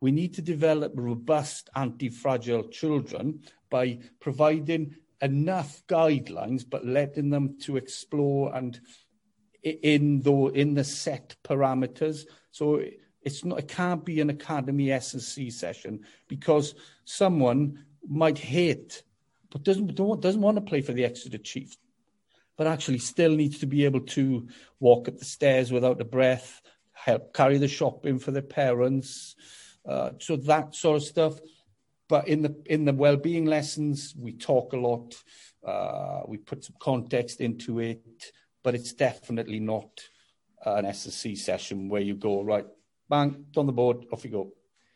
We need to develop robust anti-fragile children by providing enough guidelines, but letting them to explore and in the in the set parameters. So it's not it can't be an academy S&C session because someone might hate but doesn't doesn't want to play for the Exeter Chiefs, but actually still needs to be able to walk up the stairs without a breath, help carry the shopping for their parents, uh, so that sort of stuff. But in the in the well-being lessons, we talk a lot. Uh, we put some context into it, but it's definitely not an S&C session where you go right, bang, on the board, off you go.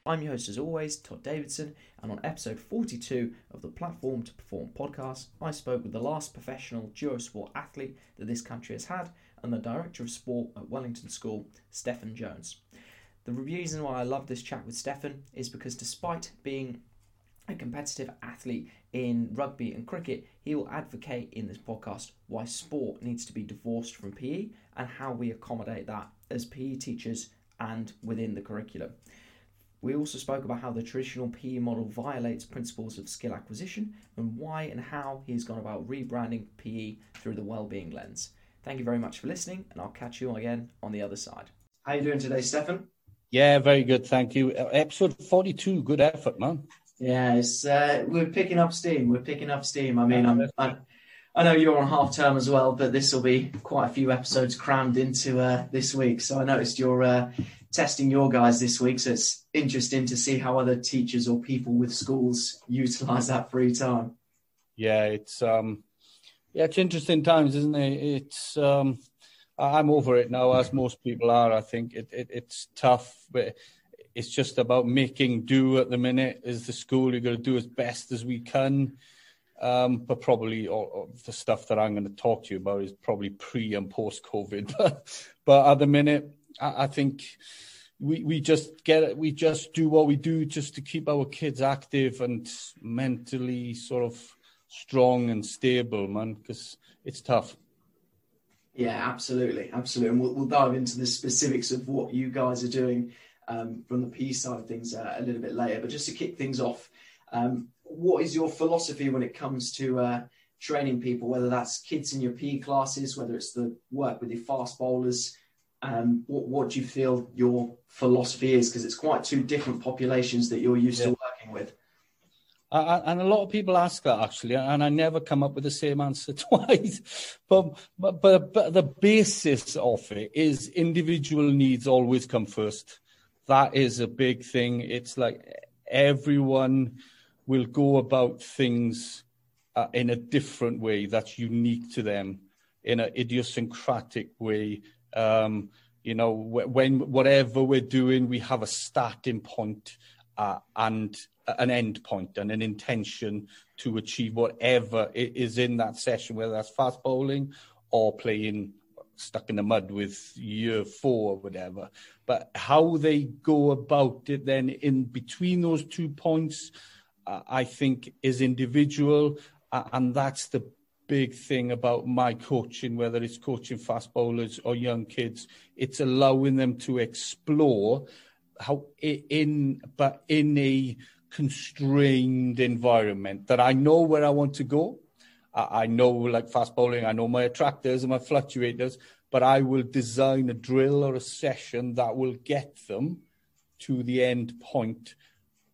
I'm your host, as always, Todd Davidson, and on episode 42 of the Platform to Perform podcast, I spoke with the last professional dual-sport athlete that this country has had and the Director of Sport at Wellington School, Steffan Jones. The reason why I love this chat with Steffan is because despite being a competitive athlete in rugby and cricket, he will advocate in this podcast why sport needs to be divorced from PE and how we accommodate that as PE teachers and within the curriculum. We also spoke about how the traditional PE model violates principles of skill acquisition and why and how he's gone about rebranding PE through the well-being lens. Thank you very much for listening, and I'll catch you again on the other side. How are you doing today, Steffan? Yeah, very good, thank you. Episode forty-two, good effort, man. Yeah, it's uh, we're picking up steam. We're picking up steam. I mean, I'm, I, I know you're on half term as well, but this will be quite a few episodes crammed into uh, this week. So I noticed you're uh, testing your guys this week, so it's interesting to see how other teachers or people with schools utilize that free time. Yeah, it's um, yeah, it's interesting times, isn't it? It's um, I'm over it now, as most people are. I think it, it it's tough, but it's just about making do at the minute. Is the school you're going to do as best as we can. Um, but probably all, all, the stuff that I'm going to talk to you about is probably pre and post COVID. but at the minute, I, I think we we just get it. We just do what we do just to keep our kids active and mentally sort of strong and stable, man. Because it's tough. Yeah, absolutely, absolutely. And we'll, we'll, dive into the specifics of what you guys are doing um, from the P side of things uh, a little bit later. But just to kick things off, um, what is your philosophy when it comes to uh, training people? Whether that's kids in your PE classes, whether it's the work with your fast bowlers, um, what, what do you feel your philosophy is? Because it's quite two different populations that you're used yeah. to. And a lot of people ask that actually, and I never come up with the same answer twice. but, but, but, but the basis of it is individual needs always come first. That is a big thing. It's like everyone will go about things uh, in a different way that's unique to them, in an idiosyncratic way um, you know, when whatever we're doing, we have a starting point, uh, and an end point and an intention to achieve whatever is in that session, whether that's fast bowling or playing stuck in the mud with year four or whatever. But how they go about it then in between those two points, uh, I think is individual. Uh, and that's the big thing about my coaching, whether it's coaching fast bowlers or young kids. It's allowing them to explore how in, but in a constrained environment that I know where I want to go. I know, like fast bowling, I know my attractors and my fluctuators, but I will design a drill or a session that will get them to the end point,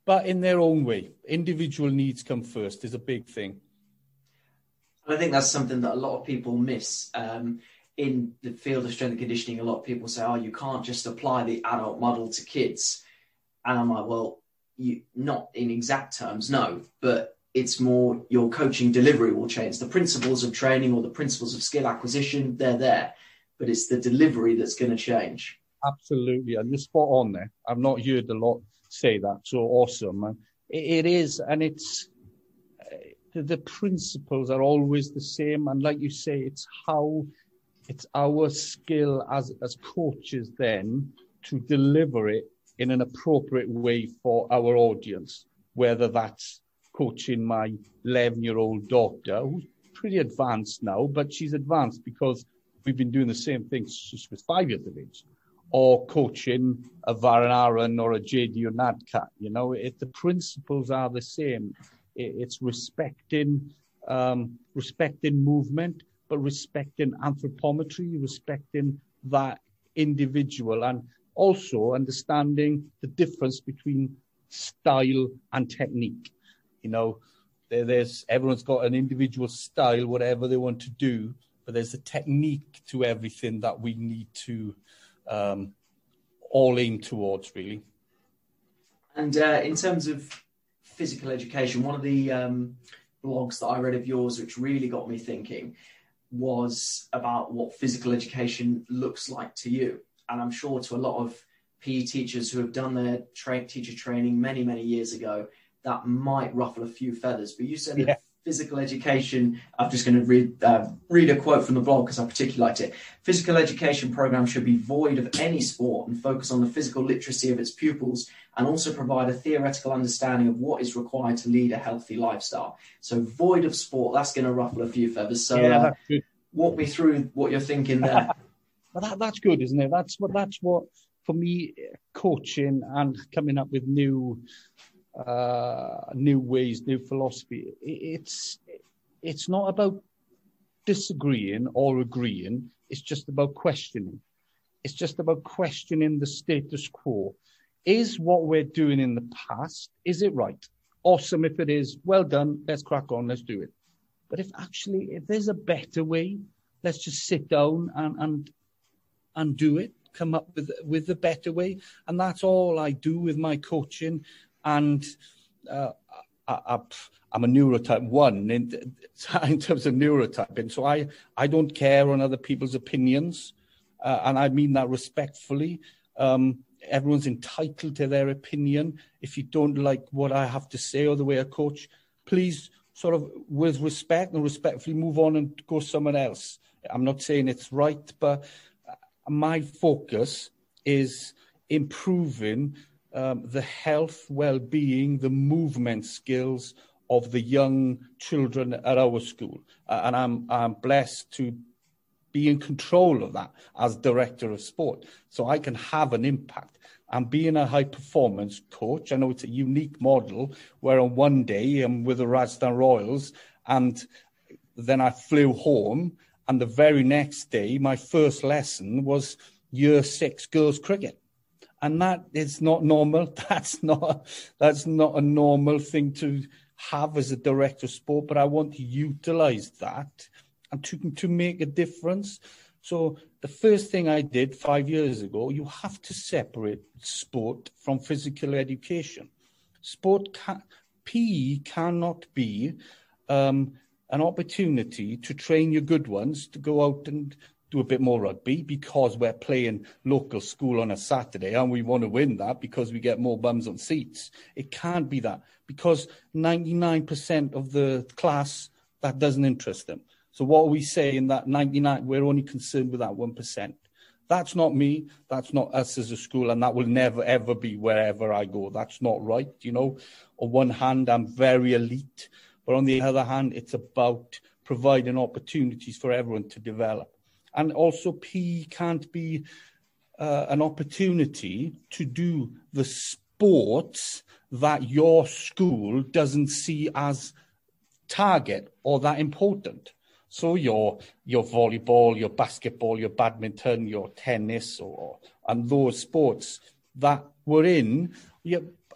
but in their own way. Individual needs come first is a big thing. I think that's something that a lot of people miss. Um, in the field of strength and conditioning, a lot of people say, "Oh, you can't just apply the adult model to kids," and I'm like, "Well, you not in exact terms, no, but it's more your coaching delivery will change. The principles of training or the principles of skill acquisition, they're there, but it's the delivery that's going to change." Absolutely, and you're spot on there. I've not heard a lot say that. So awesome, it is, and it's the principles are always the same. And like you say, it's how it's our skill as as coaches then to deliver it in an appropriate way for our audience, whether that's coaching my 11 year old daughter, who's pretty advanced now, but she's advanced because we've been doing the same thing since she was five years of age. or coaching a Varun Aaron or a JD Unadkat. You know, it, the principles are the same. It, it's respecting, um, respecting movement, but respecting anthropometry, respecting that individual, and also understanding the difference between style and technique. You know, there, there's everyone's got an individual style, whatever they want to do, but there's a technique to everything that we need to um, all aim towards, really. And uh, in terms of physical education, one of the um, blogs that I read of yours, which really got me thinking, was about what physical education looks like to you. And I'm sure to a lot of PE teachers who have done their tra- teacher training many, many years ago, that might ruffle a few feathers. But you said yeah. that physical education, I'm just going to read, uh, read a quote from the blog because I particularly liked it. Physical education program should be void of any sport and focus on the physical literacy of its pupils and also provide a theoretical understanding of what is required to lead a healthy lifestyle. So void of sport, that's going to ruffle a few feathers. So yeah, uh, walk me through what you're thinking there. well, that, that's good, isn't it? That's what, that's what, for me, coaching and coming up with new uh, new ways, new philosophy. It's it's not about disagreeing or agreeing. It's just about questioning. It's just about questioning the status quo. Is what we're doing in the past, is it right? Awesome if it is. Well done. Let's crack on. Let's do it. But if actually, if there's a better way, let's just sit down and, and, and do it. Come up with, with a better way. And that's all I do with my coaching and uh, I, am a neurotype one in, in, terms of neurotyping. So I, I don't care on other people's opinions, uh, and I mean that respectfully. Um, everyone's entitled to their opinion. If you don't like what I have to say or the way I coach, please sort of with respect and respectfully move on and go somewhere else. I'm not saying it's right, but my focus is improving um, the health, well-being, the movement skills of the young children at our school. Uh, and I'm, I'm blessed to be in control of that as director of sport. So I can have an impact. And being a high performance coach, I know it's a unique model where on one day I'm with the Rajasthan Royals and then I flew home. And the very next day, my first lesson was year six girls cricket and that is not normal. That's not that's not a normal thing to have as a director of sport. But I want to utilize that and to to make a difference. So the first thing I did five years ago, you have to separate sport from physical education. Sport can, PE cannot be um, an opportunity to train your good ones to go out and do a bit more rugby because we're playing local school on a Saturday and we want to win that because we get more bums on seats. It can't be that because 99% of the class that doesn't interest them. So what are we saying that 99 we're only concerned with that 1%. That's not me. That's not us as a school, and that will never ever be wherever I go. That's not right. You know, on one hand, I'm very elite, but on the other hand, it's about providing opportunities for everyone to develop and also PE can't be uh, an opportunity to do the sports that your school doesn't see as target or that important. So your your volleyball, your basketball, your badminton, your tennis, or and those sports that we're in,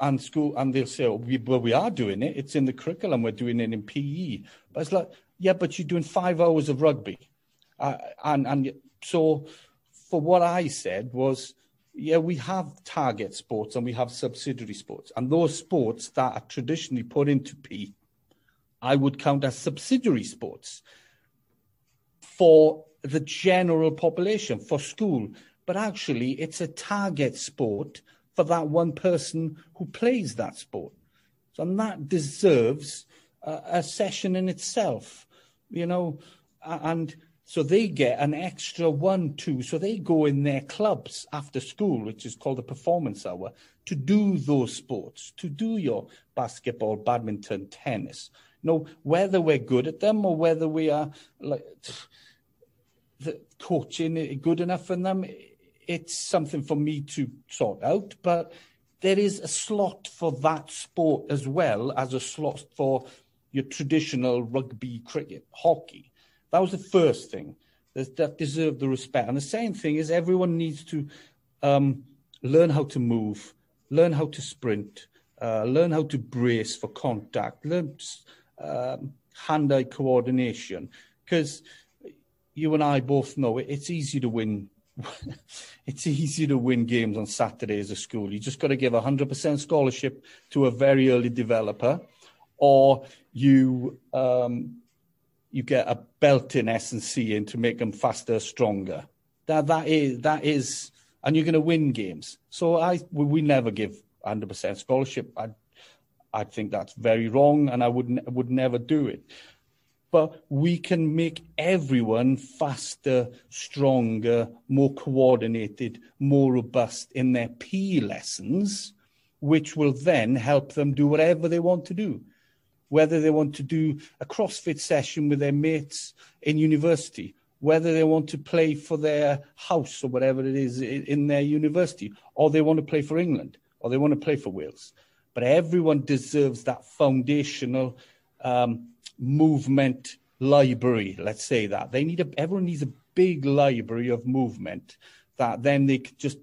and school, and they'll say, oh, we, well, we are doing it. It's in the curriculum. We're doing it in PE. But it's like, yeah, but you're doing five hours of rugby. Uh, and and so for what I said was, yeah, we have target sports and we have subsidiary sports, and those sports that are traditionally put into P, I would count as subsidiary sports for the general population for school, but actually it's a target sport for that one person who plays that sport. So and that deserves a, a session in itself, you know, and so they get an extra one, two. So they go in their clubs after school, which is called a performance hour, to do those sports, to do your basketball, badminton, tennis. You know, whether we're good at them or whether we are like the coaching good enough in them, it's something for me to sort out, but there is a slot for that sport as well as a slot for your traditional rugby, cricket, hockey. That was the first thing that, deserved the respect. And the same thing is everyone needs to um, learn how to move, learn how to sprint, uh, learn how to brace for contact, learn um, hand-eye coordination. Because you and I both know it, it's easy to win. it's easy to win games on Saturdays at school. You just got to give a hundred percent scholarship to a very early developer, or you um, you get a belt in S and C in to make them faster, stronger. That that is that is, and you're going to win games. So I we never give 100% scholarship. I I think that's very wrong, and I would would never do it. But we can make everyone faster, stronger, more coordinated, more robust in their PE lessons, which will then help them do whatever they want to do whether they want to do a CrossFit session with their mates in university, whether they want to play for their house or whatever it is in their university, or they want to play for England, or they want to play for Wales. But everyone deserves that foundational um, movement library. Let's say that they need a. Everyone needs a big library of movement that then they can just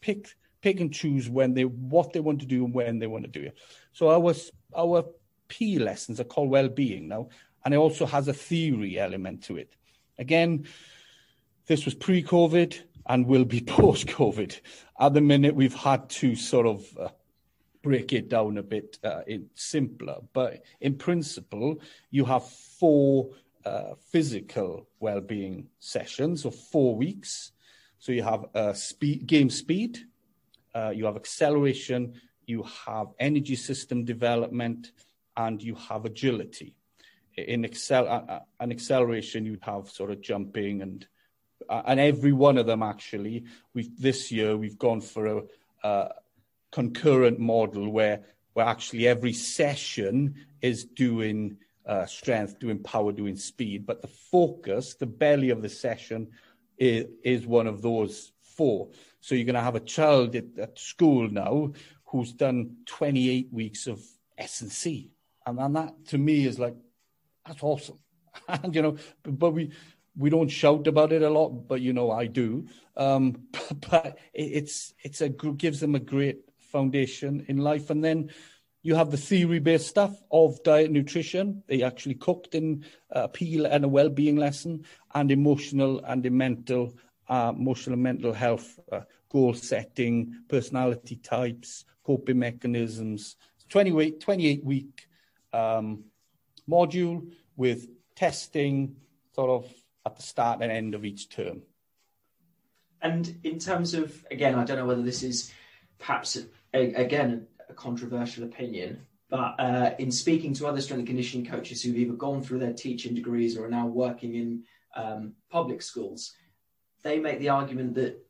pick pick and choose when they what they want to do and when they want to do it. So our our P lessons are called well-being now, and it also has a theory element to it. Again, this was pre-COVID and will be post-COVID. At the minute, we've had to sort of uh, break it down a bit uh, in simpler, but in principle, you have four uh, physical well-being sessions of four weeks. So you have uh, speed, game speed, uh, you have acceleration, you have energy system development, and you have agility. In excel, uh, an acceleration, you'd have sort of jumping and uh, and every one of them actually. We this year we've gone for a, a concurrent model where where actually every session is doing uh, strength, doing power, doing speed, but the focus, the belly of the session, is, is one of those four. So you're going to have a child at, at school now who's done 28 weeks of S and C. And, that to me is like that's awesome. And you know but, but, we we don't shout about it a lot but you know i do. Um but, but it's it's a gives them a great foundation in life. And then you have the theory based stuff of diet and nutrition. They actually cooked in a peel and a well-being lesson and emotional and mental uh, emotional and mental health uh, goal setting personality types coping mechanisms. 20 week 28 week um, module with testing sort of at the start and end of each term. And in terms of, again, I don't know whether this is perhaps, a, again, a controversial opinion, but uh, in speaking to other strength and conditioning coaches who've either gone through their teaching degrees or are now working in um, public schools, they make the argument that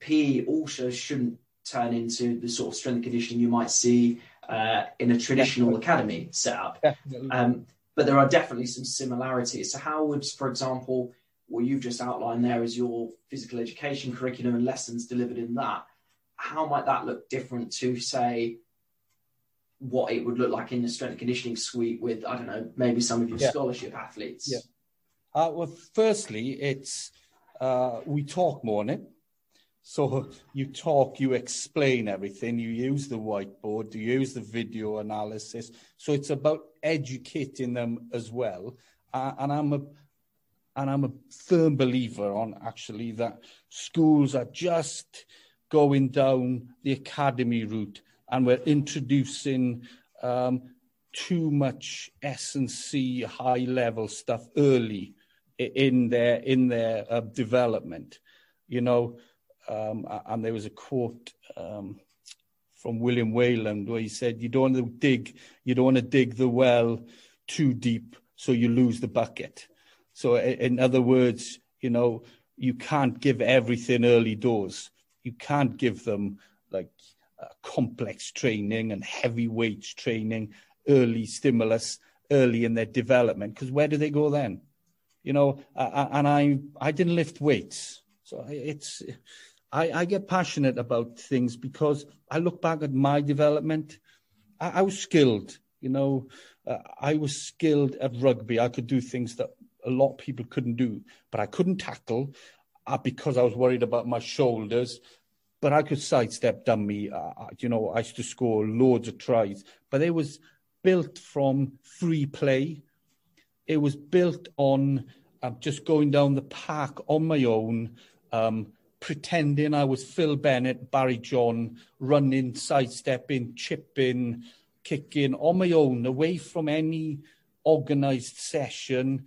PE also shouldn't turn into the sort of strength and conditioning you might see uh, in a traditional definitely. academy setup. Um, but there are definitely some similarities. So, how would, for example, what you've just outlined there as your physical education curriculum and lessons delivered in that, how might that look different to, say, what it would look like in the strength and conditioning suite with, I don't know, maybe some of your yeah. scholarship athletes? Yeah. Uh, well, firstly, it's uh, we talk more on it. So you talk, you explain everything, you use the whiteboard, you use the video analysis. So it's about educating them as well. Uh, and I'm a and I'm a firm believer on actually that schools are just going down the academy route and we're introducing um, too much S and C high level stuff early in their in their uh, development. You know, um, and there was a quote um, from William Wayland where he said, "You don't want to dig, you don't want to dig the well too deep, so you lose the bucket." So, in other words, you know, you can't give everything early doors. You can't give them like uh, complex training and heavy weights training, early stimulus, early in their development, because where do they go then? You know, uh, and I I didn't lift weights, so it's I, I get passionate about things because I look back at my development. I, I was skilled, you know, uh, I was skilled at rugby. I could do things that a lot of people couldn't do, but I couldn't tackle because I was worried about my shoulders. But I could sidestep dummy. Uh, uh, you know, I used to score loads of tries, but it was built from free play. It was built on um, just going down the park on my own, um, pretending I was Phil Bennett, Barry John, running, sidestepping, chipping, kicking on my own, away from any organised session.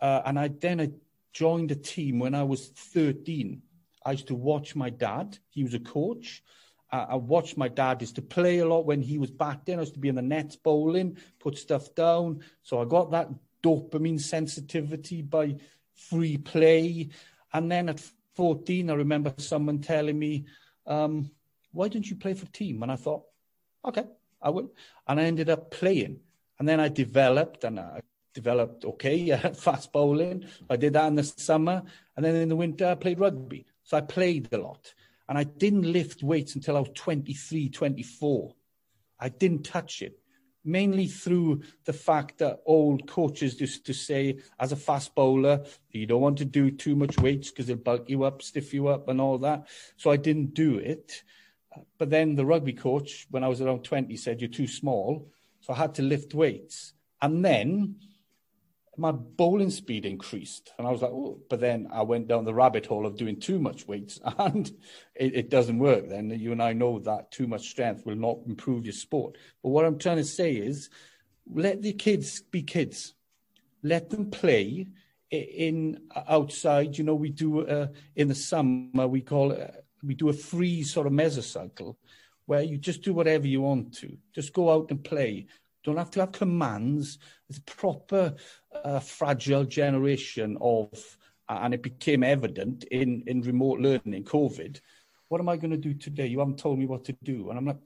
Uh, and I then I joined a team when I was 13. I used to watch my dad. He was a coach. I watched my dad used to play a lot when he was back then. I used to be in the nets bowling, put stuff down. So I got that dopamine sensitivity by free play. And then at 14, I remember someone telling me, um, why don't you play for team? And I thought, okay, I will. And I ended up playing. And then I developed and I developed okay fast bowling. I did that in the summer. And then in the winter, I played rugby. So I played a lot. And I didn't lift weights until I was 23, 24. I didn't touch it mainly through the fact that old coaches used to say, as a fast bowler, you don't want to do too much weights because it'll bulk you up, stiff you up, and all that. So I didn't do it. But then the rugby coach, when I was around 20, said, You're too small. So I had to lift weights. And then my bowling speed increased. And I was like, oh, but then I went down the rabbit hole of doing too much weights and it, it, doesn't work. Then you and I know that too much strength will not improve your sport. But what I'm trying to say is let the kids be kids, let them play in outside. You know, we do uh, in the summer, we call it, we do a free sort of mesocycle where you just do whatever you want to. Just go out and play. Don't have to have commands. It's a proper uh, fragile generation of, and it became evident in, in remote learning, COVID. What am I going to do today? You haven't told me what to do. And I'm like,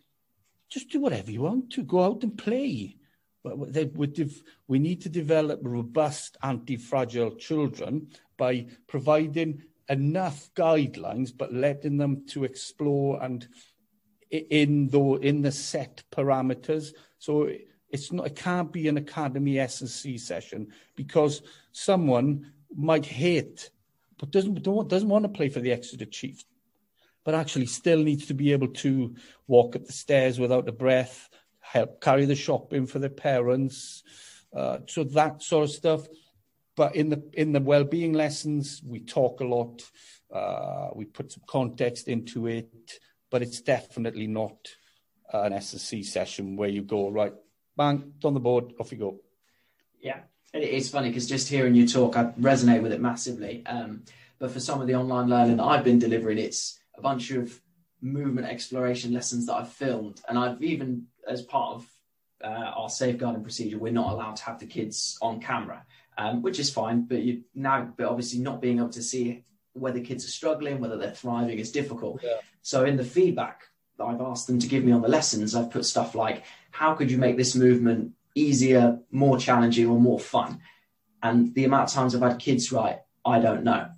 just do whatever you want to. Go out and play. But We need to develop robust, anti-fragile children by providing enough guidelines, but letting them to explore and in the in the set parameters. So it's not, it can't be an academy S&C session because someone might hate, but doesn't, doesn't want to play for the Exeter Chiefs, but actually still needs to be able to walk up the stairs without a breath, help carry the shopping for their parents. Uh, so that sort of stuff. But in the in the well-being lessons, we talk a lot. Uh, we put some context into it, but it's definitely not an S&C session where you go right bang, it's on the board, off you go. Yeah, it's funny because just hearing you talk, I resonate with it massively. Um, but for some of the online learning that I've been delivering, it's a bunch of movement exploration lessons that I've filmed, and I've even, as part of uh, our safeguarding procedure, we're not allowed to have the kids on camera, um, which is fine. But you now, but obviously, not being able to see whether kids are struggling, whether they're thriving, is difficult. Yeah. So in the feedback that I've asked them to give me on the lessons, I've put stuff like, how could you make this movement easier, more challenging, or more fun? And the amount of times I've had kids write, I don't know.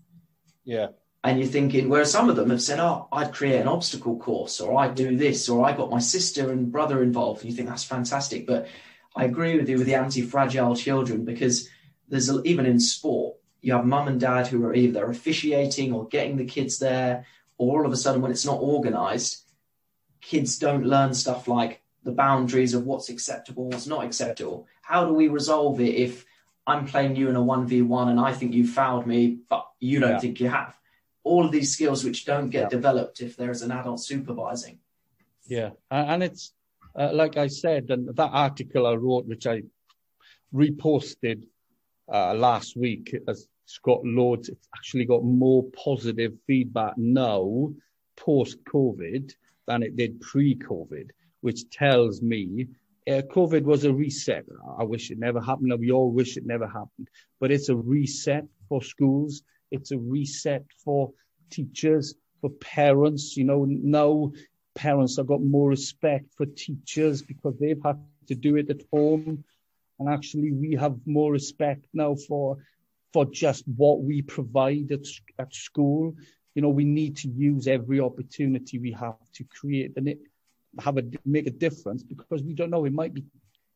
Yeah. And you're thinking, whereas some of them have said, oh, I'd create an obstacle course, or I'd do this, or I got my sister and brother involved. And you think that's fantastic. But I agree with you with the anti fragile children because there's a, even in sport, you have mum and dad who are either officiating or getting the kids there, or all of a sudden, when it's not organized, kids don't learn stuff like the boundaries of what's acceptable, what's not acceptable. How do we resolve it if I'm playing you in a 1v1 and I think you fouled me, but you don't yeah. think you have? All of these skills which don't get yeah. developed if there's an adult supervising. Yeah, and it's uh, like I said, and that article I wrote, which I reposted uh, last week, has got loads. It's actually got more positive feedback now, post COVID, than it did pre COVID, which tells me uh, COVID was a reset. I wish it never happened. We all wish it never happened, but it's a reset for schools. It's a reset for teachers, for parents. You know, now parents have got more respect for teachers because they've had to do it at home. And actually, we have more respect now for for just what we provide at, at school you know, we need to use every opportunity we have to create and it, have a make a difference because we don't know it might be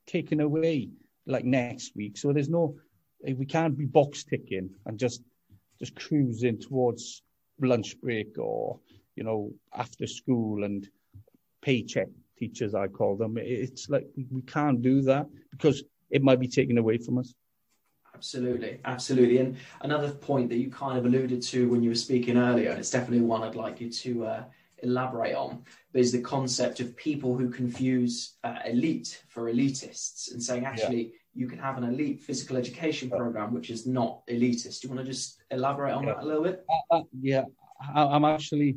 taken away like next week. So there's no eh, we can't be box ticking and just just cruising towards lunch break or you know after school and paycheck teachers I call them. It's like we can't do that because it might be taken away from us. Absolutely, absolutely. And another point that you kind of alluded to when you were speaking earlier, and it's definitely one I'd like you to uh, elaborate on, is the concept of people who confuse uh, elite for elitists and saying actually yeah. you can have an elite physical education program which is not elitist. Do you want to just elaborate on yeah. that a little bit? Uh, uh yeah, I'm actually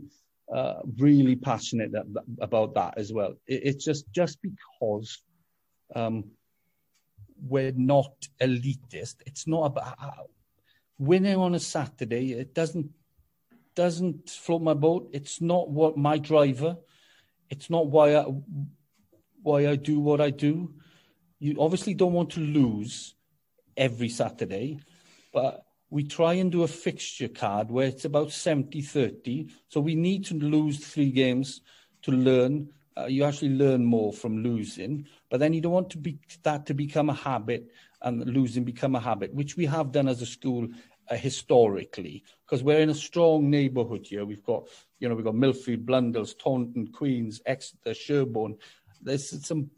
uh, really passionate about that as well. it's just just because um, we're not elitist. It's not about uh, winning on a Saturday. It doesn't doesn't float my boat. It's not what my driver. It's not why I why I do what I do. You obviously don't want to lose every Saturday, but we try and do a fixture card where it's about 70 30. So we need to lose three games to learn uh, you actually learn more from losing. But then you don't want to be that to become a habit and losing become a habit, which we have done as a school uh, historically, because we're in a strong neighbourhood here. We've got, you know, we've got Millfield, Blundells, Taunton, Queens, Exeter, Sherborne. There's some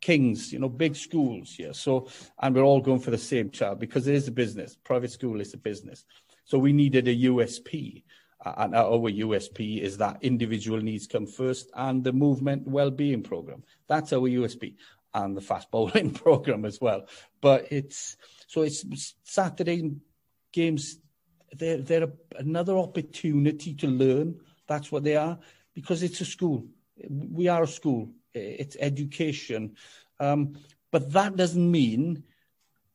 kings, you know, big schools here. So, and we're all going for the same child because it is a business. Private school is a business. So we needed a USP and our USP is that individual needs come first and the movement well-being program. That's our USP and the fast bowling program as well. But it's so it's Saturday games. They're they're another opportunity to learn. That's what they are because it's a school. We are a school. It's education, um, but that doesn't mean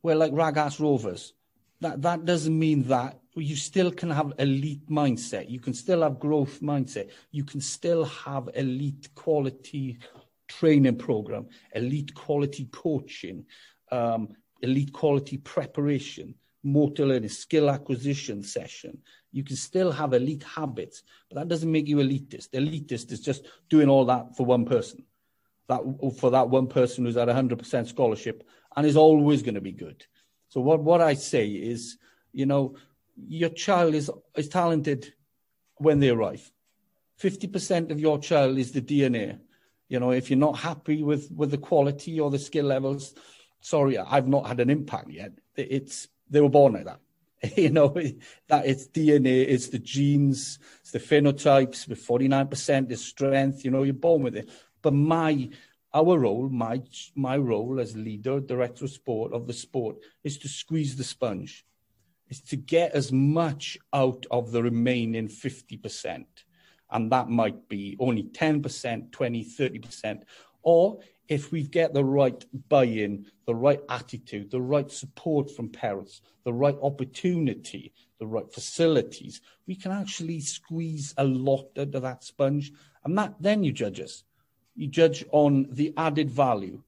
we're like Raggas Rovers. That that doesn't mean that you still can have elite mindset. You can still have growth mindset. You can still have elite quality training program, elite quality coaching, um, elite quality preparation, motor learning, skill acquisition session. You can still have elite habits, but that doesn't make you elitist. Elitist is just doing all that for one person, that for that one person who's at 100% scholarship and is always going to be good. So what, what I say is, you know, your child is, is talented when they arrive. 50% of your child is the DNA. You know, if you're not happy with, with the quality or the skill levels, sorry, I've not had an impact yet. It's, they were born like that. you know, that it's DNA, it's the genes, it's the phenotypes with 49% is strength, you know, you're born with it. But my, our role, my, my role as leader, director of sport of the sport is to squeeze the sponge is to get as much out of the remaining 50%. And that might be only 10%, 20, 30%. Or if we get the right buy in, the right attitude, the right support from parents, the right opportunity, the right facilities, we can actually squeeze a lot out of that sponge. And that then you judge us. You judge on the added value,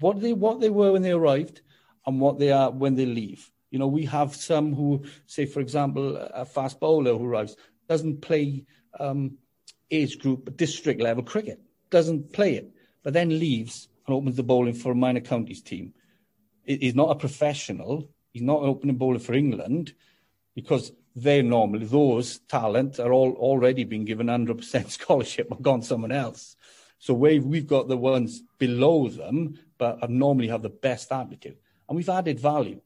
what they what they were when they arrived, and what they are when they leave. You know, we have some who, say, for example, a fast bowler who arrives doesn't play um, age group district level cricket, doesn't play it, but then leaves and opens the bowling for a minor counties team. He's not a professional. He's not opening bowler for England because they normally those talent are all already been given 100% scholarship or gone someone else. So we've, we've got the ones below them, but normally have the best aptitude. And we've added value.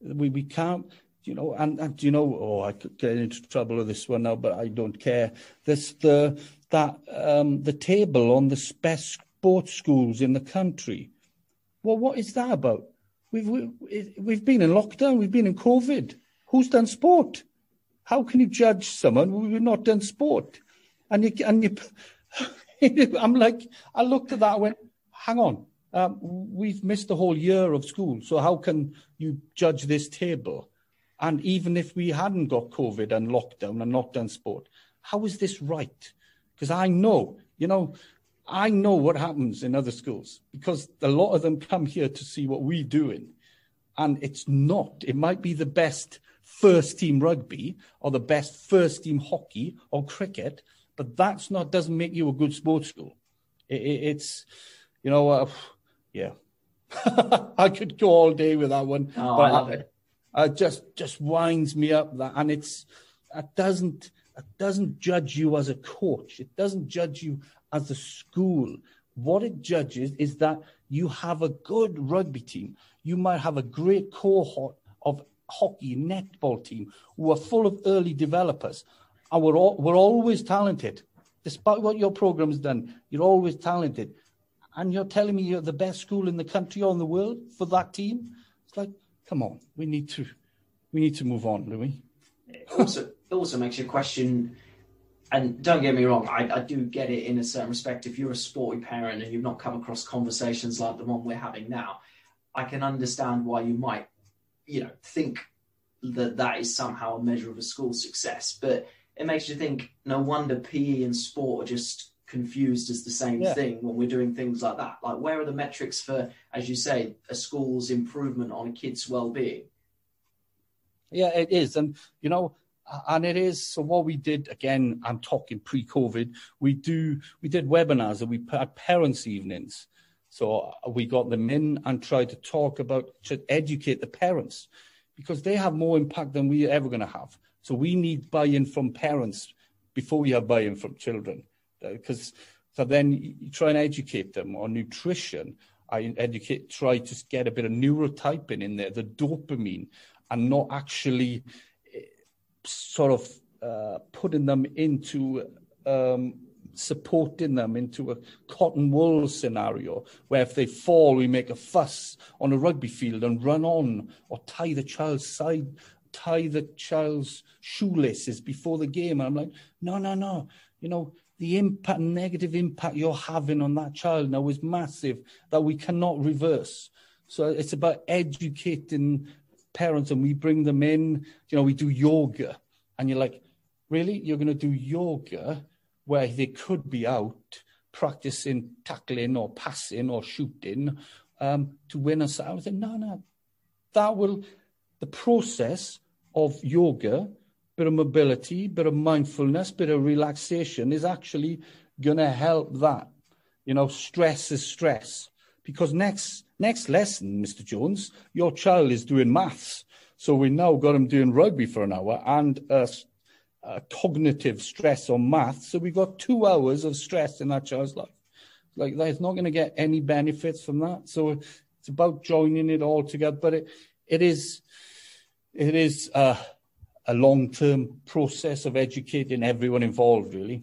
We, we can't, you know, and, and you know, oh, I could get into trouble with this one now, but I don't care. This the that um, the table on the best sports schools in the country. Well, what is that about? We've we, we've been in lockdown. We've been in COVID. Who's done sport? How can you judge someone who's not done sport? And you and you, I'm like, I looked at that. and went, hang on um, we've missed a whole year of school. So how can you judge this table? And even if we hadn't got COVID and lockdown and not done sport, how is this right? Because I know, you know, I know what happens in other schools because a lot of them come here to see what we're doing. And it's not, it might be the best first team rugby or the best first team hockey or cricket, but that's not doesn't make you a good sports school. It, it, it's you know, uh, yeah. I could go all day with that one. Oh, I love it. It just just winds me up that, and it's it doesn't it doesn't judge you as a coach. It doesn't judge you as a school. What it judges is that you have a good rugby team. You might have a great cohort of hockey netball team who are full of early developers. And we're, all, we're always talented. Despite what your program's done, you're always talented. And you're telling me you're the best school in the country or in the world for that team? It's like, come on, we need to we need to move on, Louis. Also it also makes you question and don't get me wrong, I, I, do get it in a certain respect. If you're a sporty parent and you've not come across conversations like the one we're having now, I can understand why you might, you know, think that that is somehow a measure of a school success. But it makes you think, no wonder PE and sport are just confused as the same yeah. thing when we're doing things like that. Like, where are the metrics for, as you say, a school's improvement on a kid's well-being? Yeah, it is, and you know, and it is so what we did again i'm talking pre-covid we do we did webinars and we had parents evenings so uh, we got them in and tried to talk about to educate the parents because they have more impact than we're ever going to have so we need buy-in from parents before we have buy-in from children because so then you try and educate them on nutrition i educate try to get a bit of neurotyping in there the dopamine and not actually sort of uh, putting them into um, supporting them into a cotton wool scenario where if they fall, we make a fuss on a rugby field and run on or tie the child's side, tie the child's shoelaces before the game. And I'm like, no, no, no. You know, the impact, negative impact you're having on that child now is massive that we cannot reverse. So it's about educating parents and we bring them in, you know, we do yoga. And you're like, really? You're going to do yoga where they could be out practicing tackling or passing or shooting um, to win us out? I said, no, no. That will, the process of yoga, bit of mobility, bit of mindfulness, bit of relaxation is actually going to help that. You know, stress is stress. Because next next lesson, Mr. Jones, your child is doing maths. So we now got him doing rugby for an hour and a, a cognitive stress on maths. So we've got two hours of stress in that child's life. Like that's not going to get any benefits from that. So it's about joining it all together. But it, it is, it is uh, a, a long-term process of educating everyone involved, really.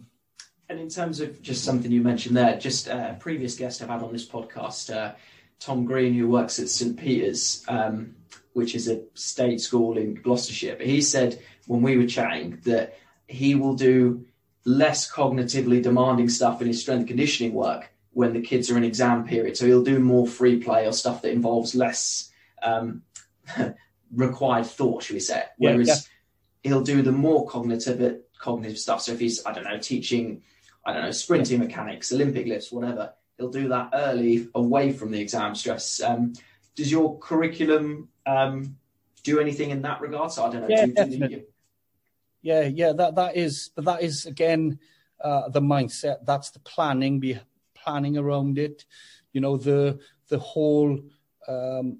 And in terms of just something you mentioned there, just uh, a previous guest I've had on this podcast, uh, Tom Green, who works at St Peter's, um, which is a state school in Gloucestershire, but he said when we were chatting that he will do less cognitively demanding stuff in his strength conditioning work when the kids are in exam period. So he'll do more free play or stuff that involves less um, required thought, should we say? Whereas yeah. He'll do the more cognitive cognitive stuff. So if he's I don't know teaching I don't know, sprinting mechanics, Olympic lifts, whatever. He'll do that early, away from the exam stress. Um, does your curriculum um, do anything in that regard? So I don't know. Yeah, do, definitely. Do yeah, yeah. That that is, but that is again uh, the mindset. That's the planning, be planning around it. You know, the the whole um,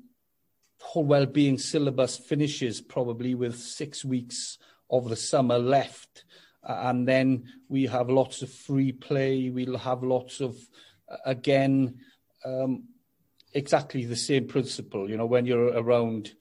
whole well-being syllabus finishes probably with six weeks of the summer left. Uh, and then we have lots of free play. We'll have lots of, uh, again, um, exactly the same principle. You know, when you're around,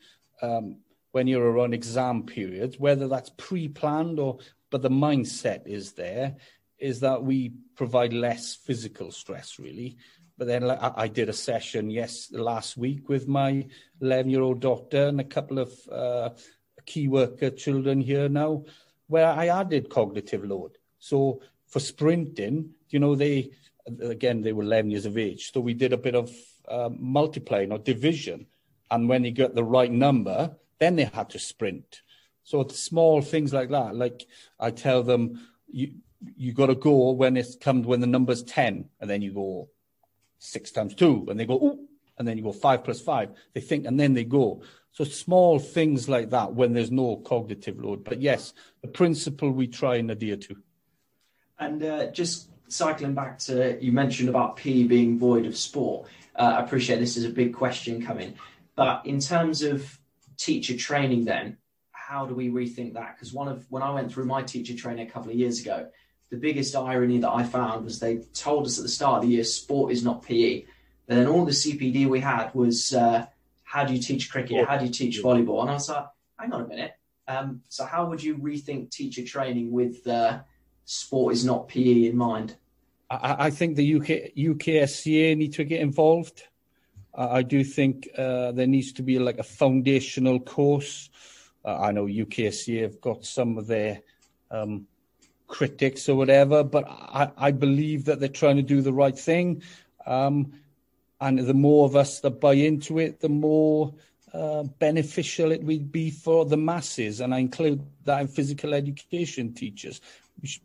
um, when you're around exam periods, whether that's pre-planned or, but the mindset is there, is that we provide less physical stress really, But then I did a session yes last week with my 11 year old daughter and a couple of uh, key worker children here now where I added cognitive load. So for sprinting, you know, they, again, they were 11 years of age. So we did a bit of uh, multiplying or division. And when they got the right number, then they had to sprint. So small things like that. Like I tell them, you, you got to go when it comes when the number's 10 and then you go six times two and they go, Ooh, and then you go five plus five. They think, and then they go. So small things like that when there's no cognitive load. But yes, the principle we try and adhere to. And uh, just cycling back to you mentioned about PE being void of sport. Uh, I appreciate this is a big question coming, but in terms of teacher training, then how do we rethink that? Because one of when I went through my teacher training a couple of years ago, the biggest irony that I found was they told us at the start of the year sport is not PE, but then all the CPD we had was uh, how do you teach cricket, how do you teach volleyball, and I was like, hang on a minute. Um, so how would you rethink teacher training with uh, sport is not PE in mind? I, I think the UK UKSCA need to get involved. I do think uh, there needs to be like a foundational course. Uh, I know UKSCA have got some of their um, critics or whatever, but I, I, believe that they're trying to do the right thing. Um, and the more of us that buy into it, the more uh, beneficial it will be for the masses. And I include that in physical education teachers.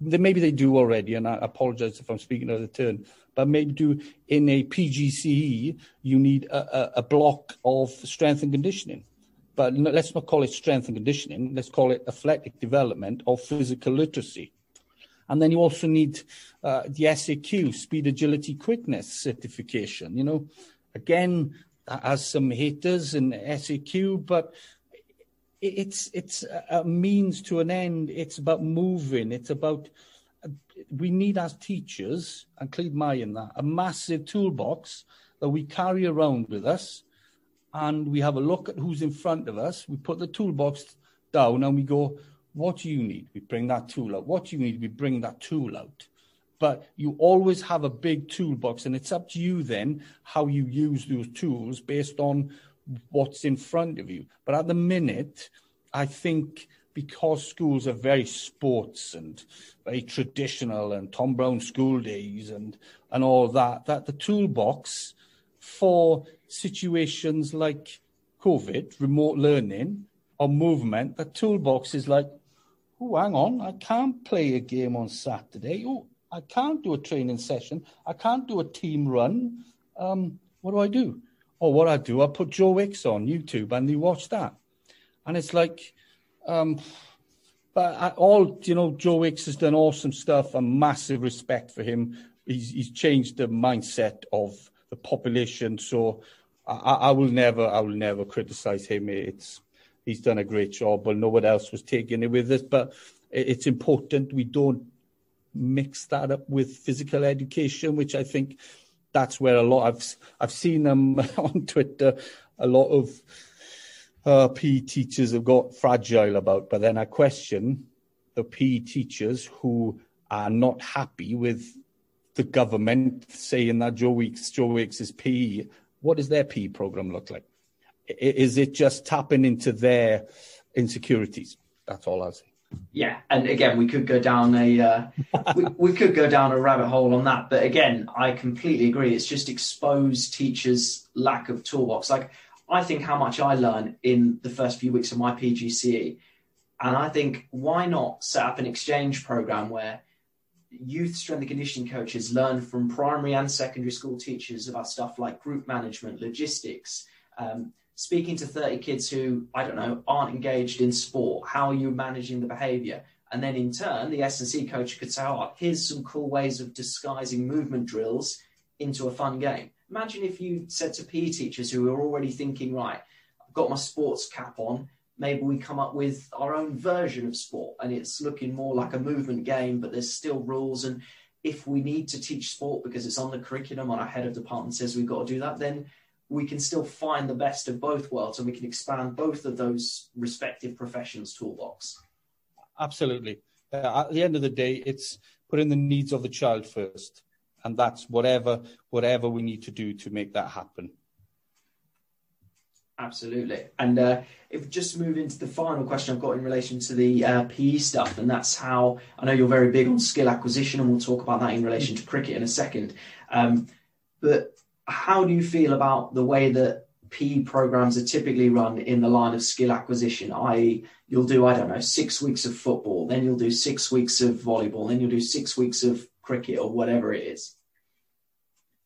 Maybe they do already, and I apologize if I'm speaking out of turn, but maybe do in a PGCE, you need a, a block of strength and conditioning. But let's not call it strength and conditioning, let's call it athletic development or physical literacy. And then you also need uh, the SAQ, speed, agility, quickness certification. You know, again, has some haters in SAQ, but it's it's a means to an end. It's about moving. It's about we need as teachers, and Cleve my in that, a massive toolbox that we carry around with us, and we have a look at who's in front of us. We put the toolbox down and we go, what do you need? We bring that tool out. What do you need? We bring that tool out. But you always have a big toolbox, and it's up to you then how you use those tools based on what's in front of you. But at the minute, I think because schools are very sports and very traditional and Tom Brown school days and, and all that, that the toolbox for situations like COVID, remote learning, or movement, the toolbox is like, oh, hang on, I can't play a game on Saturday. Oh, I can't do a training session. I can't do a team run. Um, what do I do? Oh, what I do, I put Joe Wicks on YouTube and you watch that. And it's like, um, but I, all, you know, Joe Wicks has done awesome stuff and massive respect for him. He's, he's changed the mindset of the population. So I, I will never, I will never criticize him. It's, he's done a great job, but no one else was taking it with us. But it's important we don't mix that up with physical education, which I think that's where a lot I've I've seen them on Twitter. A lot of uh, PE teachers have got fragile about, but then I question the PE teachers who are not happy with the government saying that Joe Wicks Joe Wicks is PE. What does their PE program look like? Is it just tapping into their insecurities? That's all I'll say. Yeah, and again, we could go down a uh, we, we could go down a rabbit hole on that. But again, I completely agree. It's just exposed teachers' lack of toolbox. Like I think how much I learned in the first few weeks of my PGCE, and I think why not set up an exchange program where youth strength and conditioning coaches learn from primary and secondary school teachers about stuff like group management, logistics, um, speaking to 30 kids who, I don't know, aren't engaged in sport, how are you managing the behavior? And then in turn, the S&C coach could say, oh, here's some cool ways of disguising movement drills into a fun game. Imagine if you said to PE teachers who are already thinking, right, I've got my sports cap on, maybe we come up with our own version of sport and it's looking more like a movement game, but there's still rules. And if we need to teach sport because it's on the curriculum and our head of department says we've got to do that, then we can still find the best of both worlds and we can expand both of those respective professions toolbox. Absolutely. Uh, at the end of the day it's putting the needs of the child first. And that's whatever whatever we need to do to make that happen. Absolutely. And uh, if just move into the final question i've got in relation to the uh, pe stuff and that's how i know you're very big on skill acquisition and we'll talk about that in relation to cricket in a second. Um, but how do you feel about the way that PE programs are typically run in the line of skill acquisition, i.e., you'll do, I don't know, six weeks of football, then you'll do six weeks of volleyball, then you'll do six weeks of cricket or whatever it is?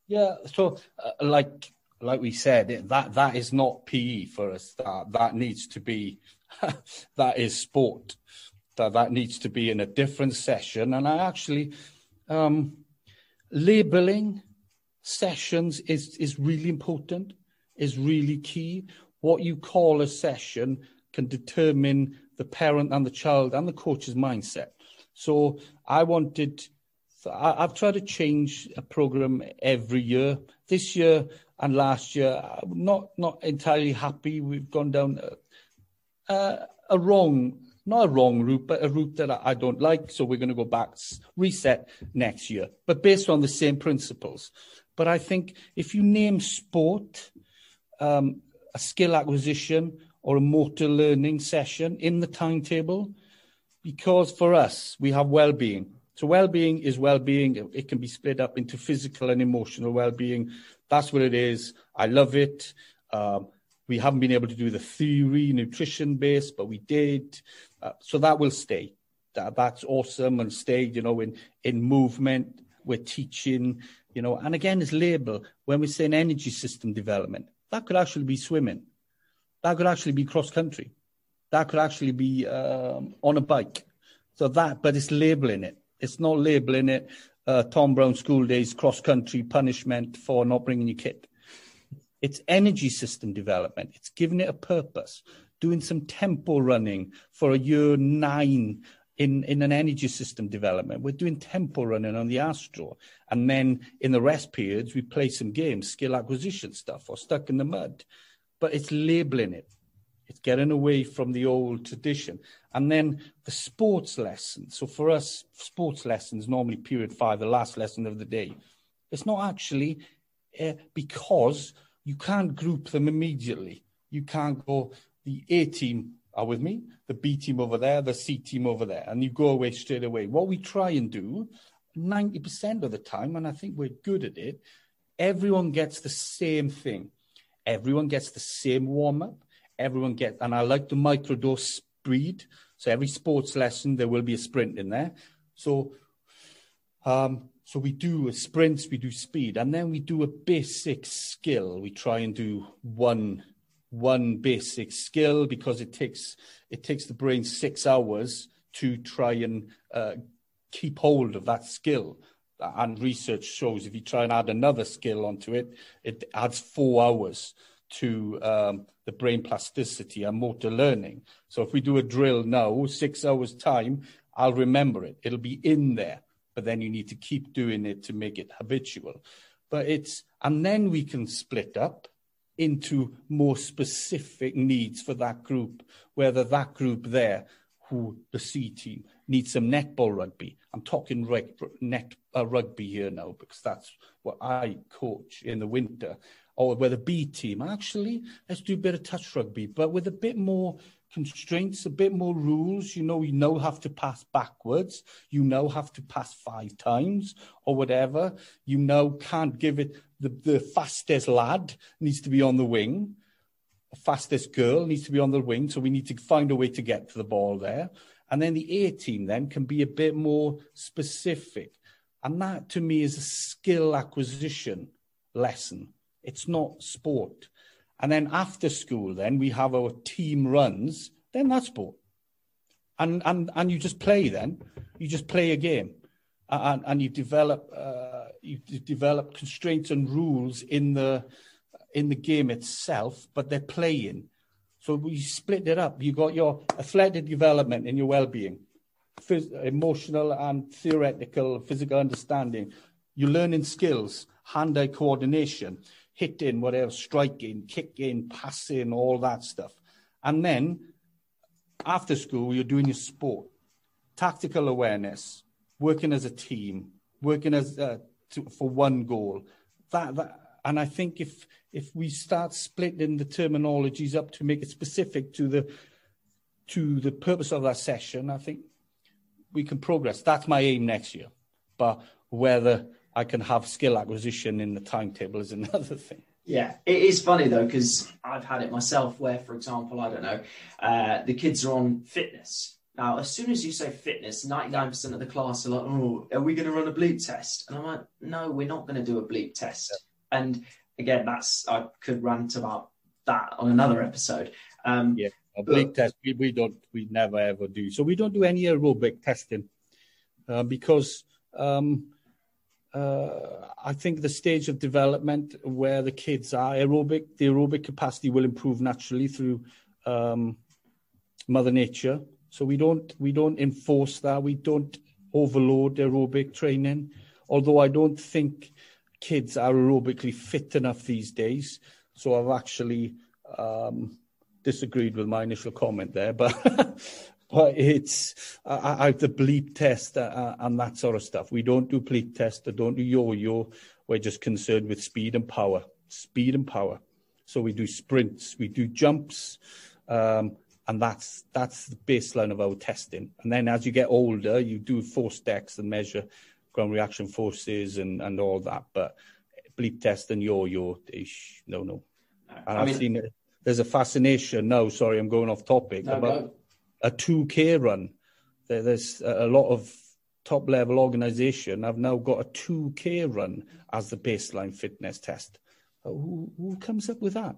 Yeah, so uh, like like we said, that that is not PE for us. That that needs to be that is sport. That that needs to be in a different session. And I actually um, labeling sessions is is really important. Is really key. What you call a session can determine the parent and the child and the coach's mindset. So I wanted. I, I've tried to change a program every year. This year and last year, I'm not not entirely happy. We've gone down a, a wrong, not a wrong route, but a route that I don't like. So we're going to go back, reset next year, but based on the same principles. But I think if you name sport, um, a skill acquisition, or a motor learning session in the timetable, because for us we have well-being. So well-being is well-being. It can be split up into physical and emotional well-being. That's what it is. I love it. Um, we haven't been able to do the theory nutrition base, but we did. Uh, so that will stay. That, that's awesome and stay, you know, in, in movement, we're teaching, you know, and again, it's label, when we say an energy system development, that could actually be swimming. That could actually be cross country. That could actually be um, on a bike. So that, but it's labeling it. It's not labeling it uh, Tom Brown school days cross country punishment for not bringing your kit. It's energy system development. It's giving it a purpose. Doing some tempo running for a year nine in, in an energy system development. We're doing tempo running on the Astro. And then in the rest periods, we play some games, skill acquisition stuff, or stuck in the mud. But it's labeling it. It's getting away from the old tradition. And then the sports lesson. So for us, sports lessons, normally period five, the last lesson of the day. It's not actually uh, because you can't group them immediately. You can't go, the A team are with me, the B team over there, the C team over there, and you go away straight away. What we try and do 90% of the time, and I think we're good at it, everyone gets the same thing. Everyone gets the same warm up. Everyone gets, and I like the microdose speed. So every sports lesson, there will be a sprint in there. So um, so we do sprints, we do speed, and then we do a basic skill. We try and do one one basic skill because it takes it takes the brain six hours to try and uh, keep hold of that skill. And research shows if you try and add another skill onto it, it adds four hours to um, the brain plasticity and motor learning. So if we do a drill now, six hours time, I'll remember it. It'll be in there but then you need to keep doing it to make it habitual. But it's, and then we can split up into more specific needs for that group, whether that group there, who the C team, needs some netball rugby. I'm talking reg, net uh, rugby here now because that's what I coach in the winter. Or where the B team, actually, let's do a bit of touch rugby, but with a bit more constraints, a bit more rules. You know, you now have to pass backwards. You now have to pass five times or whatever. You now can't give it the, the fastest lad needs to be on the wing. The fastest girl needs to be on the wing. So we need to find a way to get to the ball there. And then the A team then can be a bit more specific. And that to me is a skill acquisition lesson. It's not sport. And then after school, then we have our team runs. Then that's sport. And and and you just play. Then you just play a game, and and you develop uh, you develop constraints and rules in the in the game itself, but they're playing. So we split it up. You got your athletic development and your well-being, phys- emotional and theoretical, physical understanding. You're learning skills, hand-eye coordination hitting, whatever, striking, kicking, passing, all that stuff. And then after school, you're doing your sport, tactical awareness, working as a team, working as uh, to, for one goal. That, that, and I think if if we start splitting the terminologies up to make it specific to the to the purpose of that session, I think we can progress. That's my aim next year. But whether I can have skill acquisition in the timetable is another thing. Yeah, it is funny though because I've had it myself. Where, for example, I don't know, uh, the kids are on fitness. Now, as soon as you say fitness, ninety-nine percent of the class are like, "Oh, are we going to run a bleep test?" And I'm like, "No, we're not going to do a bleep test." Yeah. And again, that's I could rant about that on another episode. Um, yeah, a bleep test we, we don't we never ever do. So we don't do any aerobic testing uh, because um, uh, I think the stage of development where the kids are aerobic, the aerobic capacity will improve naturally through um, Mother Nature. So we don't we don't enforce that. We don't overload aerobic training. Although I don't think kids are aerobically fit enough these days. So I've actually um, disagreed with my initial comment there, but but it's I, I, the bleep test uh, and that sort of stuff. We don't do bleep test. I don't do yo-yo. We're just concerned with speed and power. Speed and power. So we do sprints, we do jumps, um, and that's that's the baseline of our testing. And then as you get older, you do ForceDecks and measure ground reaction forces and, and all that. But bleep test and yo-yo, ish, no, no. And I have mean, seen it. There's a fascination. No, sorry, I'm going off topic. No, about no. a 2K run. There's a lot of top level organization. I've now got a 2K run as the baseline fitness test. Who, who comes up with that?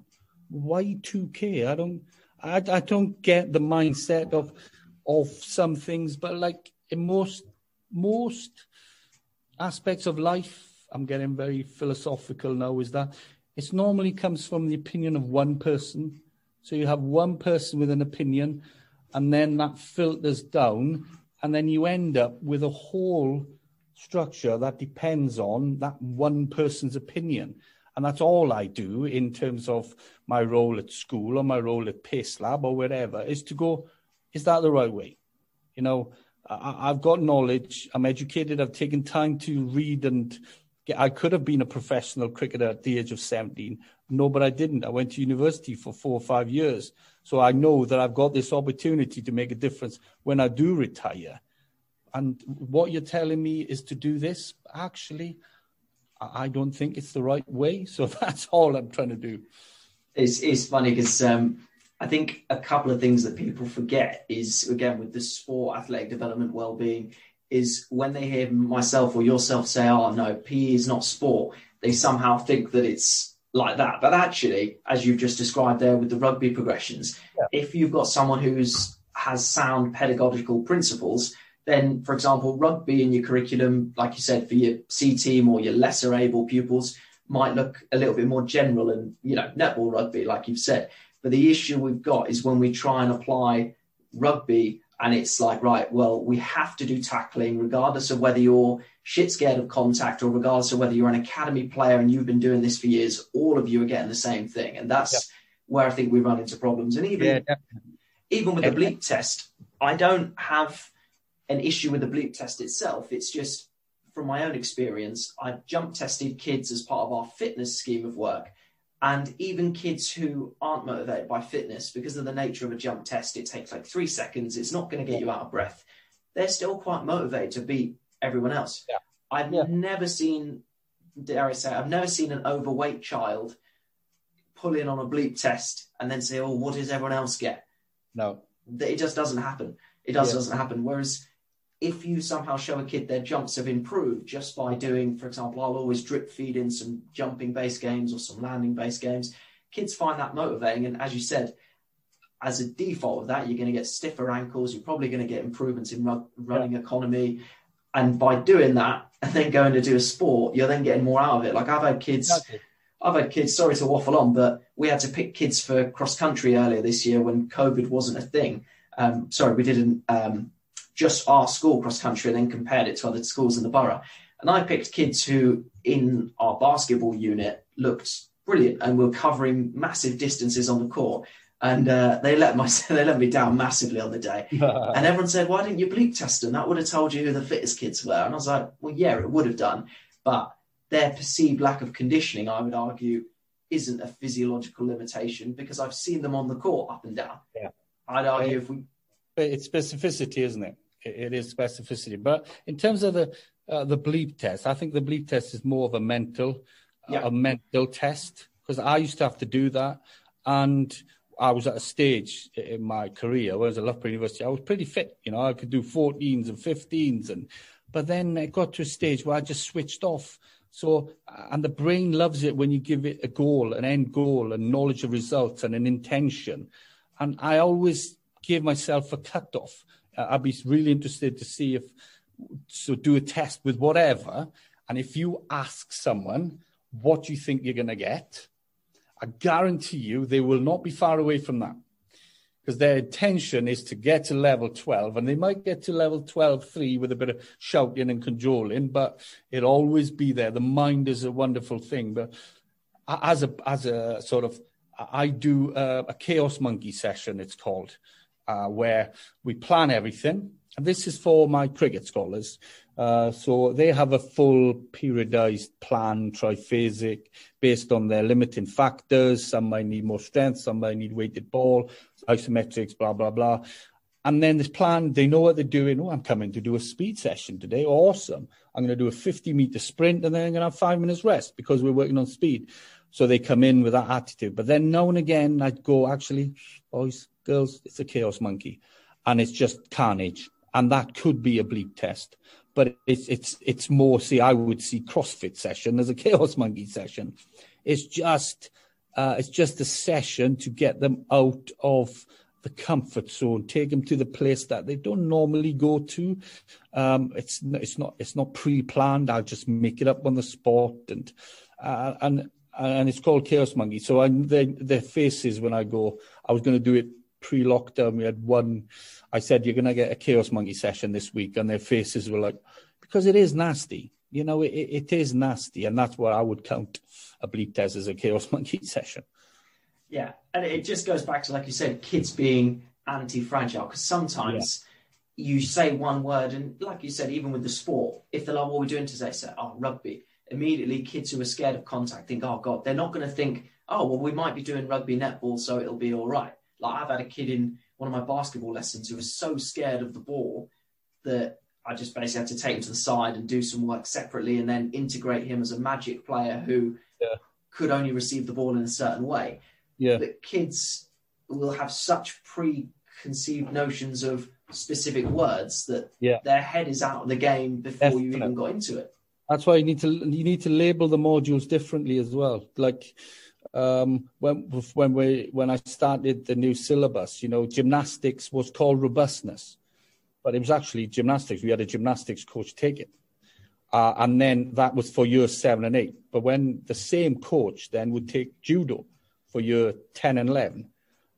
Why 2K? I don't. I, I don't get the mindset of of some things, but like in most most aspects of life, I'm getting very philosophical now, is that it normally comes from the opinion of one person. So you have one person with an opinion, and then that filters down, and then you end up with a whole structure that depends on that one person's opinion. And that's all I do in terms of my role at school or my role at Pace Lab or wherever is to go, is that the right way? You know, I, have got knowledge. I'm educated. I've taken time to read and get, I could have been a professional cricketer at the age of 17. No, but I didn't. I went to university for four or five years. So I know that I've got this opportunity to make a difference when I do retire. And what you're telling me is to do this. Actually, I don't think it's the right way. So that's all I'm trying to do. It's, it's funny because um, I think a couple of things that people forget is again with the sport, athletic development, well-being, is when they hear myself or yourself say, "Oh no, PE is not sport," they somehow think that it's like that. But actually, as you've just described there with the rugby progressions, yeah. if you've got someone who's has sound pedagogical principles, then, for example, rugby in your curriculum, like you said, for your C team or your lesser able pupils, might look a little bit more general and you know netball rugby, like you've said. But the issue we've got is when we try and apply rugby and it's like, right, well, we have to do tackling regardless of whether you're shit scared of contact or regardless of whether you're an academy player and you've been doing this for years, all of you are getting the same thing. And that's yeah. where I think we run into problems. And even, yeah, even with the bleep test, I don't have an issue with the bleep test itself. It's just from my own experience, I've jump tested kids as part of our fitness scheme of work. And even kids who aren't motivated by fitness, because of the nature of a jump test, it takes like three seconds, it's not going to get you out of breath. They're still quite motivated to beat everyone else. Yeah. I've yeah. never seen, dare I say, I've never seen an overweight child pull in on a bleep test and then say, oh, what does everyone else get? No. It just doesn't happen. It just yeah. doesn't happen. Whereas if you somehow show a kid their jumps have improved just by doing, for example, I'll always drip feed in some jumping base games or some landing base games. Kids find that motivating. And as you said, as a default of that, you're going to get stiffer ankles. You're probably going to get improvements in run, running economy. And by doing that and then going to do a sport, you're then getting more out of it. Like I've had kids. I've had kids, sorry to waffle on, but we had to pick kids for cross country earlier this year when COVID wasn't a thing. Um, sorry, we didn't um, just our school cross country and then compared it to other schools in the borough. And I picked kids who, in our basketball unit, looked brilliant and were covering massive distances on the court. And uh, they let my they let me down massively on the day. and everyone said, "Why didn't you bleep test them? That would have told you who the fittest kids were." And I was like, "Well, yeah, it would have done, but their perceived lack of conditioning, I would argue, isn't a physiological limitation because I've seen them on the court up and down. Yeah, I'd argue if we, it's specificity, isn't it? It is specificity. But in terms of the uh, the bleep test, I think the bleep test is more of a mental yeah. a mental test because I used to have to do that, and I was at a stage in my career when I was at Loughborough University. I was pretty fit, you know. I could do 14s and 15s, and but then it got to a stage where I just switched off. So, and the brain loves it when you give it a goal, an end goal, a knowledge of results, and an intention. And I always give myself a cutoff. Uh, I'd be really interested to see if, so do a test with whatever. And if you ask someone, what you think you're going to get? I guarantee you they will not be far away from that because their intention is to get to level 12 and they might get to level 12 3 with a bit of shouting and cajoling but it'll always be there the mind is a wonderful thing but as a as a sort of i do a, a chaos monkey session it's called uh, where we plan everything and this is for my cricket scholars uh, so they have a full periodized plan, triphasic, based on their limiting factors. Some might need more strength, some might need weighted ball, isometrics, blah, blah, blah. And then this plan, they know what they're doing. Oh, I'm coming to do a speed session today. Awesome. I'm going to do a 50 meter sprint and then I'm going to have five minutes rest because we're working on speed. So they come in with that attitude. But then now and again, I'd go, actually, boys, girls, it's a chaos monkey. And it's just carnage. And that could be a bleep test but it's it's it's more. See, I would see CrossFit session as a Chaos Monkey session. It's just uh, it's just a session to get them out of the comfort zone, take them to the place that they don't normally go to. Um, it's it's not it's not pre-planned. I'll just make it up on the spot, and uh, and and it's called Chaos Monkey. So I, their, their faces when I go, I was going to do it pre-lockdown. We had one I said, you're going to get a Chaos Monkey session this week. And their faces were like, because it is nasty. You know, it, it is nasty. And that's what I would count a bleep test as a Chaos Monkey session. Yeah. And it just goes back to, like you said, kids being anti fragile. Because sometimes yeah. you say one word, and like you said, even with the sport, if they're like, what are we doing today? Say, oh, rugby. Immediately, kids who are scared of contact think, oh, God, they're not going to think, oh, well, we might be doing rugby netball, so it'll be all right. Like I've had a kid in one of my basketball lessons who was so scared of the ball that I just basically had to take him to the side and do some work separately and then integrate him as a magic player who yeah. could only receive the ball in a certain way. Yeah. That kids will have such preconceived notions of specific words that yeah. their head is out of the game before Definitely. you even got into it. That's why you need to you need to label the modules differently as well. Like um, when when we when I started the new syllabus, you know, gymnastics was called robustness, but it was actually gymnastics. We had a gymnastics coach take it, uh, and then that was for year seven and eight. But when the same coach then would take judo for year ten and eleven,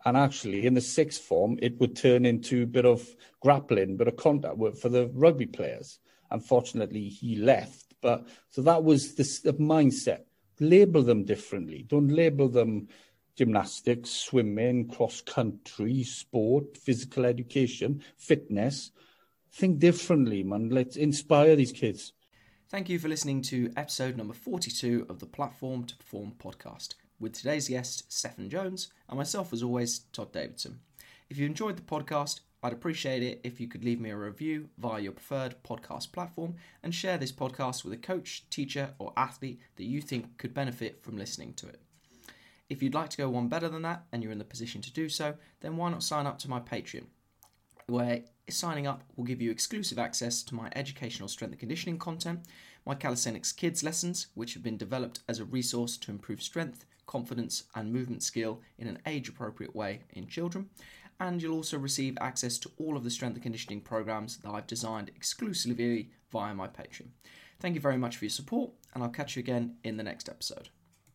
and actually in the sixth form it would turn into a bit of grappling, bit of contact work for the rugby players. Unfortunately, he left, but so that was the, the mindset label them differently. Don't label them gymnastics, swimming, cross country, sport, physical education, fitness. Think differently, man. Let's inspire these kids. Thank you for listening to episode number 42 of the Platform to Perform podcast with today's guest, Steffan Jones, and myself, as always, Todd Davidson. If you enjoyed the podcast, I'd appreciate it if you could leave me a review via your preferred podcast platform and share this podcast with a coach, teacher, or athlete that you think could benefit from listening to it. If you'd like to go one better than that and you're in the position to do so, then why not sign up to my Patreon, where signing up will give you exclusive access to my educational strength and conditioning content, my calisthenics kids lessons, which have been developed as a resource to improve strength, confidence, and movement skill in an age appropriate way in children and you'll also receive access to all of the strength and conditioning programs that I've designed exclusively via my Patreon. Thank you very much for your support, and I'll catch you again in the next episode.